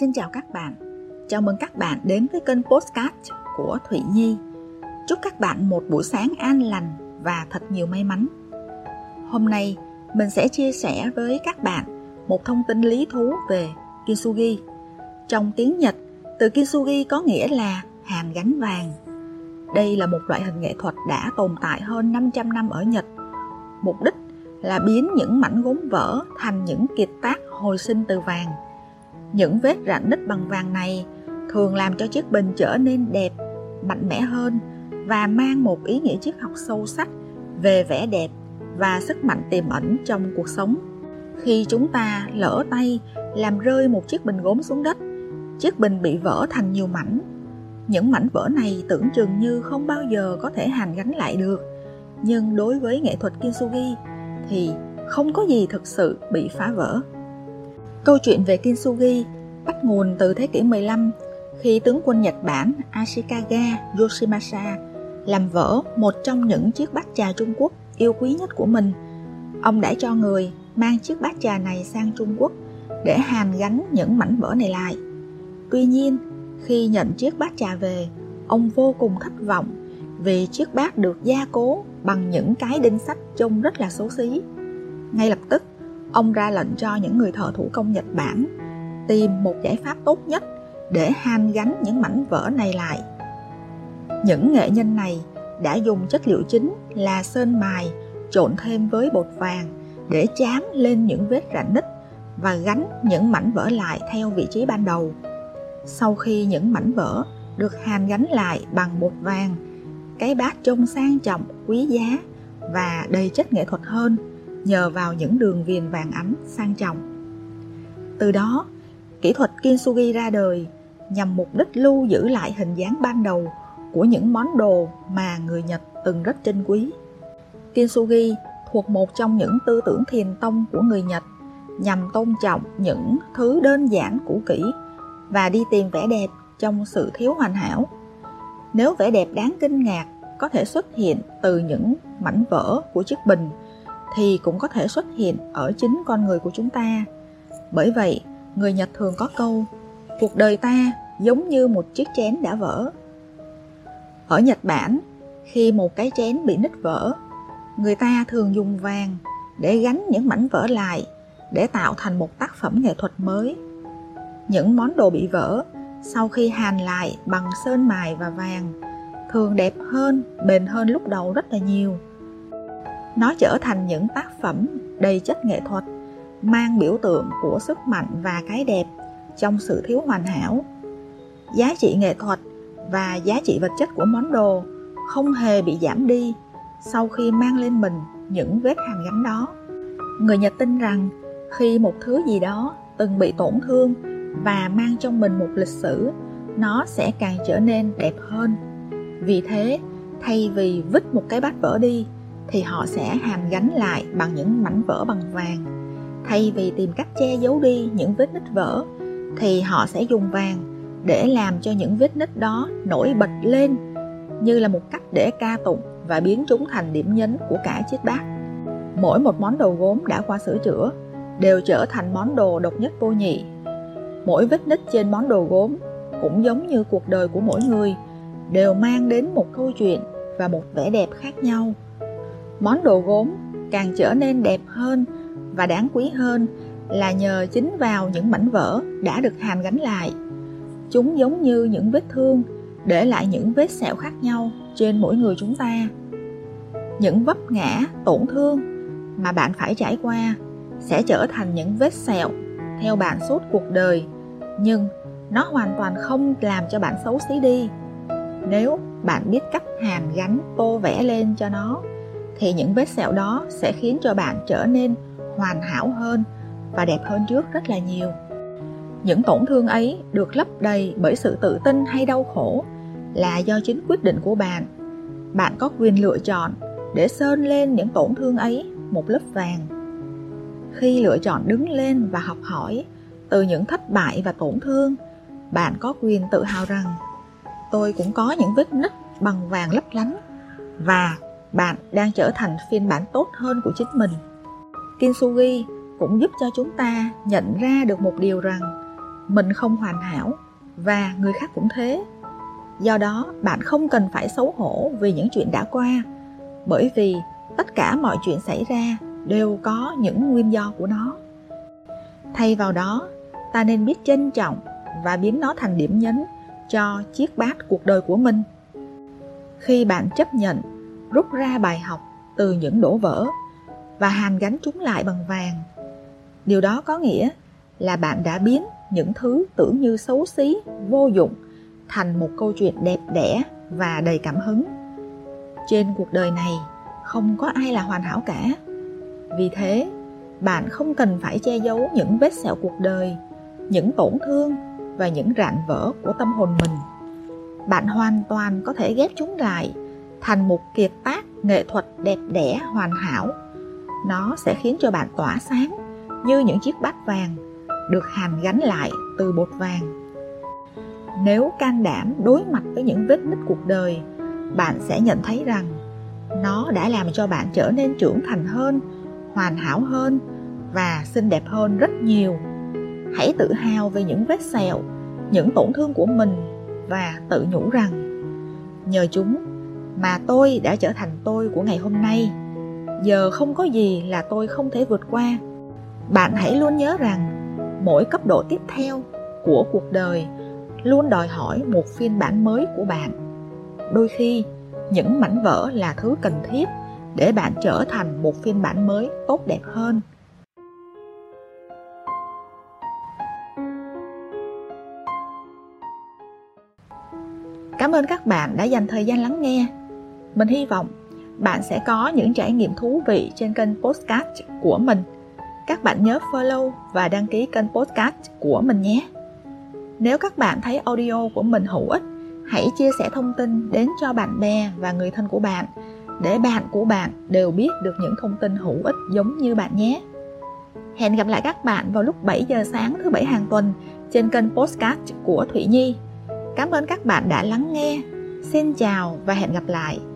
Xin chào các bạn. Chào mừng các bạn đến với kênh Postcard của Thủy Nhi. Chúc các bạn một buổi sáng an lành và thật nhiều may mắn. Hôm nay, mình sẽ chia sẻ với các bạn một thông tin lý thú về kintsugi. Trong tiếng Nhật, từ kintsugi có nghĩa là hàm gánh vàng. Đây là một loại hình nghệ thuật đã tồn tại hơn 500 năm ở Nhật. Mục đích là biến những mảnh gốm vỡ thành những kiệt tác hồi sinh từ vàng – những vết rạn nứt bằng vàng này thường làm cho chiếc bình trở nên đẹp, mạnh mẽ hơn và mang một ý nghĩa triết học sâu sắc về vẻ đẹp và sức mạnh tiềm ẩn trong cuộc sống. Khi chúng ta lỡ tay làm rơi một chiếc bình gốm xuống đất, chiếc bình bị vỡ thành nhiều mảnh. Những mảnh vỡ này tưởng chừng như không bao giờ có thể hàn gánh lại được. Nhưng đối với nghệ thuật kintsugi thì không có gì thực sự bị phá vỡ. Câu chuyện về Kintsugi bắt nguồn từ thế kỷ 15 khi tướng quân Nhật Bản Ashikaga Yoshimasa làm vỡ một trong những chiếc bát trà Trung Quốc yêu quý nhất của mình. Ông đã cho người mang chiếc bát trà này sang Trung Quốc để hàn gắn những mảnh vỡ này lại. Tuy nhiên, khi nhận chiếc bát trà về, ông vô cùng thất vọng vì chiếc bát được gia cố bằng những cái đinh sắt trông rất là xấu xí. Ngay lập tức, ông ra lệnh cho những người thợ thủ công Nhật Bản tìm một giải pháp tốt nhất để hàn gánh những mảnh vỡ này lại. Những nghệ nhân này đã dùng chất liệu chính là sơn mài trộn thêm với bột vàng để chám lên những vết rạn nứt và gánh những mảnh vỡ lại theo vị trí ban đầu. Sau khi những mảnh vỡ được hàn gánh lại bằng bột vàng, cái bát trông sang trọng, quý giá và đầy chất nghệ thuật hơn nhờ vào những đường viền vàng ánh sang trọng. Từ đó, kỹ thuật kintsugi ra đời nhằm mục đích lưu giữ lại hình dáng ban đầu của những món đồ mà người Nhật từng rất trân quý. Kintsugi thuộc một trong những tư tưởng thiền tông của người Nhật nhằm tôn trọng những thứ đơn giản cũ kỹ và đi tìm vẻ đẹp trong sự thiếu hoàn hảo. Nếu vẻ đẹp đáng kinh ngạc có thể xuất hiện từ những mảnh vỡ của chiếc bình thì cũng có thể xuất hiện ở chính con người của chúng ta. Bởi vậy, người Nhật thường có câu cuộc đời ta giống như một chiếc chén đã vỡ. Ở Nhật Bản, khi một cái chén bị nứt vỡ, người ta thường dùng vàng để gánh những mảnh vỡ lại để tạo thành một tác phẩm nghệ thuật mới. Những món đồ bị vỡ sau khi hàn lại bằng sơn mài và vàng thường đẹp hơn, bền hơn lúc đầu rất là nhiều nó trở thành những tác phẩm đầy chất nghệ thuật, mang biểu tượng của sức mạnh và cái đẹp trong sự thiếu hoàn hảo. Giá trị nghệ thuật và giá trị vật chất của món đồ không hề bị giảm đi sau khi mang lên mình những vết hàn gắn đó. Người nhật tin rằng khi một thứ gì đó từng bị tổn thương và mang trong mình một lịch sử, nó sẽ càng trở nên đẹp hơn. Vì thế, thay vì vứt một cái bát vỡ đi thì họ sẽ hàn gánh lại bằng những mảnh vỡ bằng vàng. Thay vì tìm cách che giấu đi những vết nứt vỡ, thì họ sẽ dùng vàng để làm cho những vết nứt đó nổi bật lên, như là một cách để ca tụng và biến chúng thành điểm nhấn của cả chiếc bát. Mỗi một món đồ gốm đã qua sửa chữa đều trở thành món đồ độc nhất vô nhị. Mỗi vết nứt trên món đồ gốm cũng giống như cuộc đời của mỗi người, đều mang đến một câu chuyện và một vẻ đẹp khác nhau món đồ gốm càng trở nên đẹp hơn và đáng quý hơn là nhờ chính vào những mảnh vỡ đã được hàn gánh lại. Chúng giống như những vết thương, để lại những vết sẹo khác nhau trên mỗi người chúng ta. Những vấp ngã, tổn thương mà bạn phải trải qua sẽ trở thành những vết sẹo theo bạn suốt cuộc đời, nhưng nó hoàn toàn không làm cho bạn xấu xí đi. Nếu bạn biết cách hàn gánh tô vẽ lên cho nó thì những vết sẹo đó sẽ khiến cho bạn trở nên hoàn hảo hơn và đẹp hơn trước rất là nhiều. Những tổn thương ấy được lấp đầy bởi sự tự tin hay đau khổ là do chính quyết định của bạn. Bạn có quyền lựa chọn để sơn lên những tổn thương ấy một lớp vàng. Khi lựa chọn đứng lên và học hỏi từ những thất bại và tổn thương, bạn có quyền tự hào rằng, tôi cũng có những vết nứt bằng vàng lấp lánh và bạn đang trở thành phiên bản tốt hơn của chính mình. Kintsugi cũng giúp cho chúng ta nhận ra được một điều rằng mình không hoàn hảo và người khác cũng thế. Do đó, bạn không cần phải xấu hổ vì những chuyện đã qua, bởi vì tất cả mọi chuyện xảy ra đều có những nguyên do của nó. Thay vào đó, ta nên biết trân trọng và biến nó thành điểm nhấn cho chiếc bát cuộc đời của mình. Khi bạn chấp nhận rút ra bài học từ những đổ vỡ và hàn gắn chúng lại bằng vàng. Điều đó có nghĩa là bạn đã biến những thứ tưởng như xấu xí, vô dụng thành một câu chuyện đẹp đẽ và đầy cảm hứng. Trên cuộc đời này, không có ai là hoàn hảo cả. Vì thế, bạn không cần phải che giấu những vết sẹo cuộc đời, những tổn thương và những rạn vỡ của tâm hồn mình. Bạn hoàn toàn có thể ghép chúng lại thành một kiệt tác nghệ thuật đẹp đẽ, hoàn hảo. Nó sẽ khiến cho bạn tỏa sáng như những chiếc bát vàng được hàn gắn lại từ bột vàng. Nếu can đảm đối mặt với những vết nứt cuộc đời, bạn sẽ nhận thấy rằng nó đã làm cho bạn trở nên trưởng thành hơn, hoàn hảo hơn và xinh đẹp hơn rất nhiều. Hãy tự hào về những vết sẹo, những tổn thương của mình và tự nhủ rằng nhờ chúng mà tôi đã trở thành tôi của ngày hôm nay. Giờ không có gì là tôi không thể vượt qua. Bạn hãy luôn nhớ rằng, mỗi cấp độ tiếp theo của cuộc đời luôn đòi hỏi một phiên bản mới của bạn. Đôi khi, những mảnh vỡ là thứ cần thiết để bạn trở thành một phiên bản mới tốt đẹp hơn. Cảm ơn các bạn đã dành thời gian lắng nghe mình hy vọng bạn sẽ có những trải nghiệm thú vị trên kênh podcast của mình các bạn nhớ follow và đăng ký kênh podcast của mình nhé nếu các bạn thấy audio của mình hữu ích, hãy chia sẻ thông tin đến cho bạn bè và người thân của bạn để bạn của bạn đều biết được những thông tin hữu ích giống như bạn nhé. Hẹn gặp lại các bạn vào lúc 7 giờ sáng thứ bảy hàng tuần trên kênh podcast của Thủy Nhi. Cảm ơn các bạn đã lắng nghe. Xin chào và hẹn gặp lại.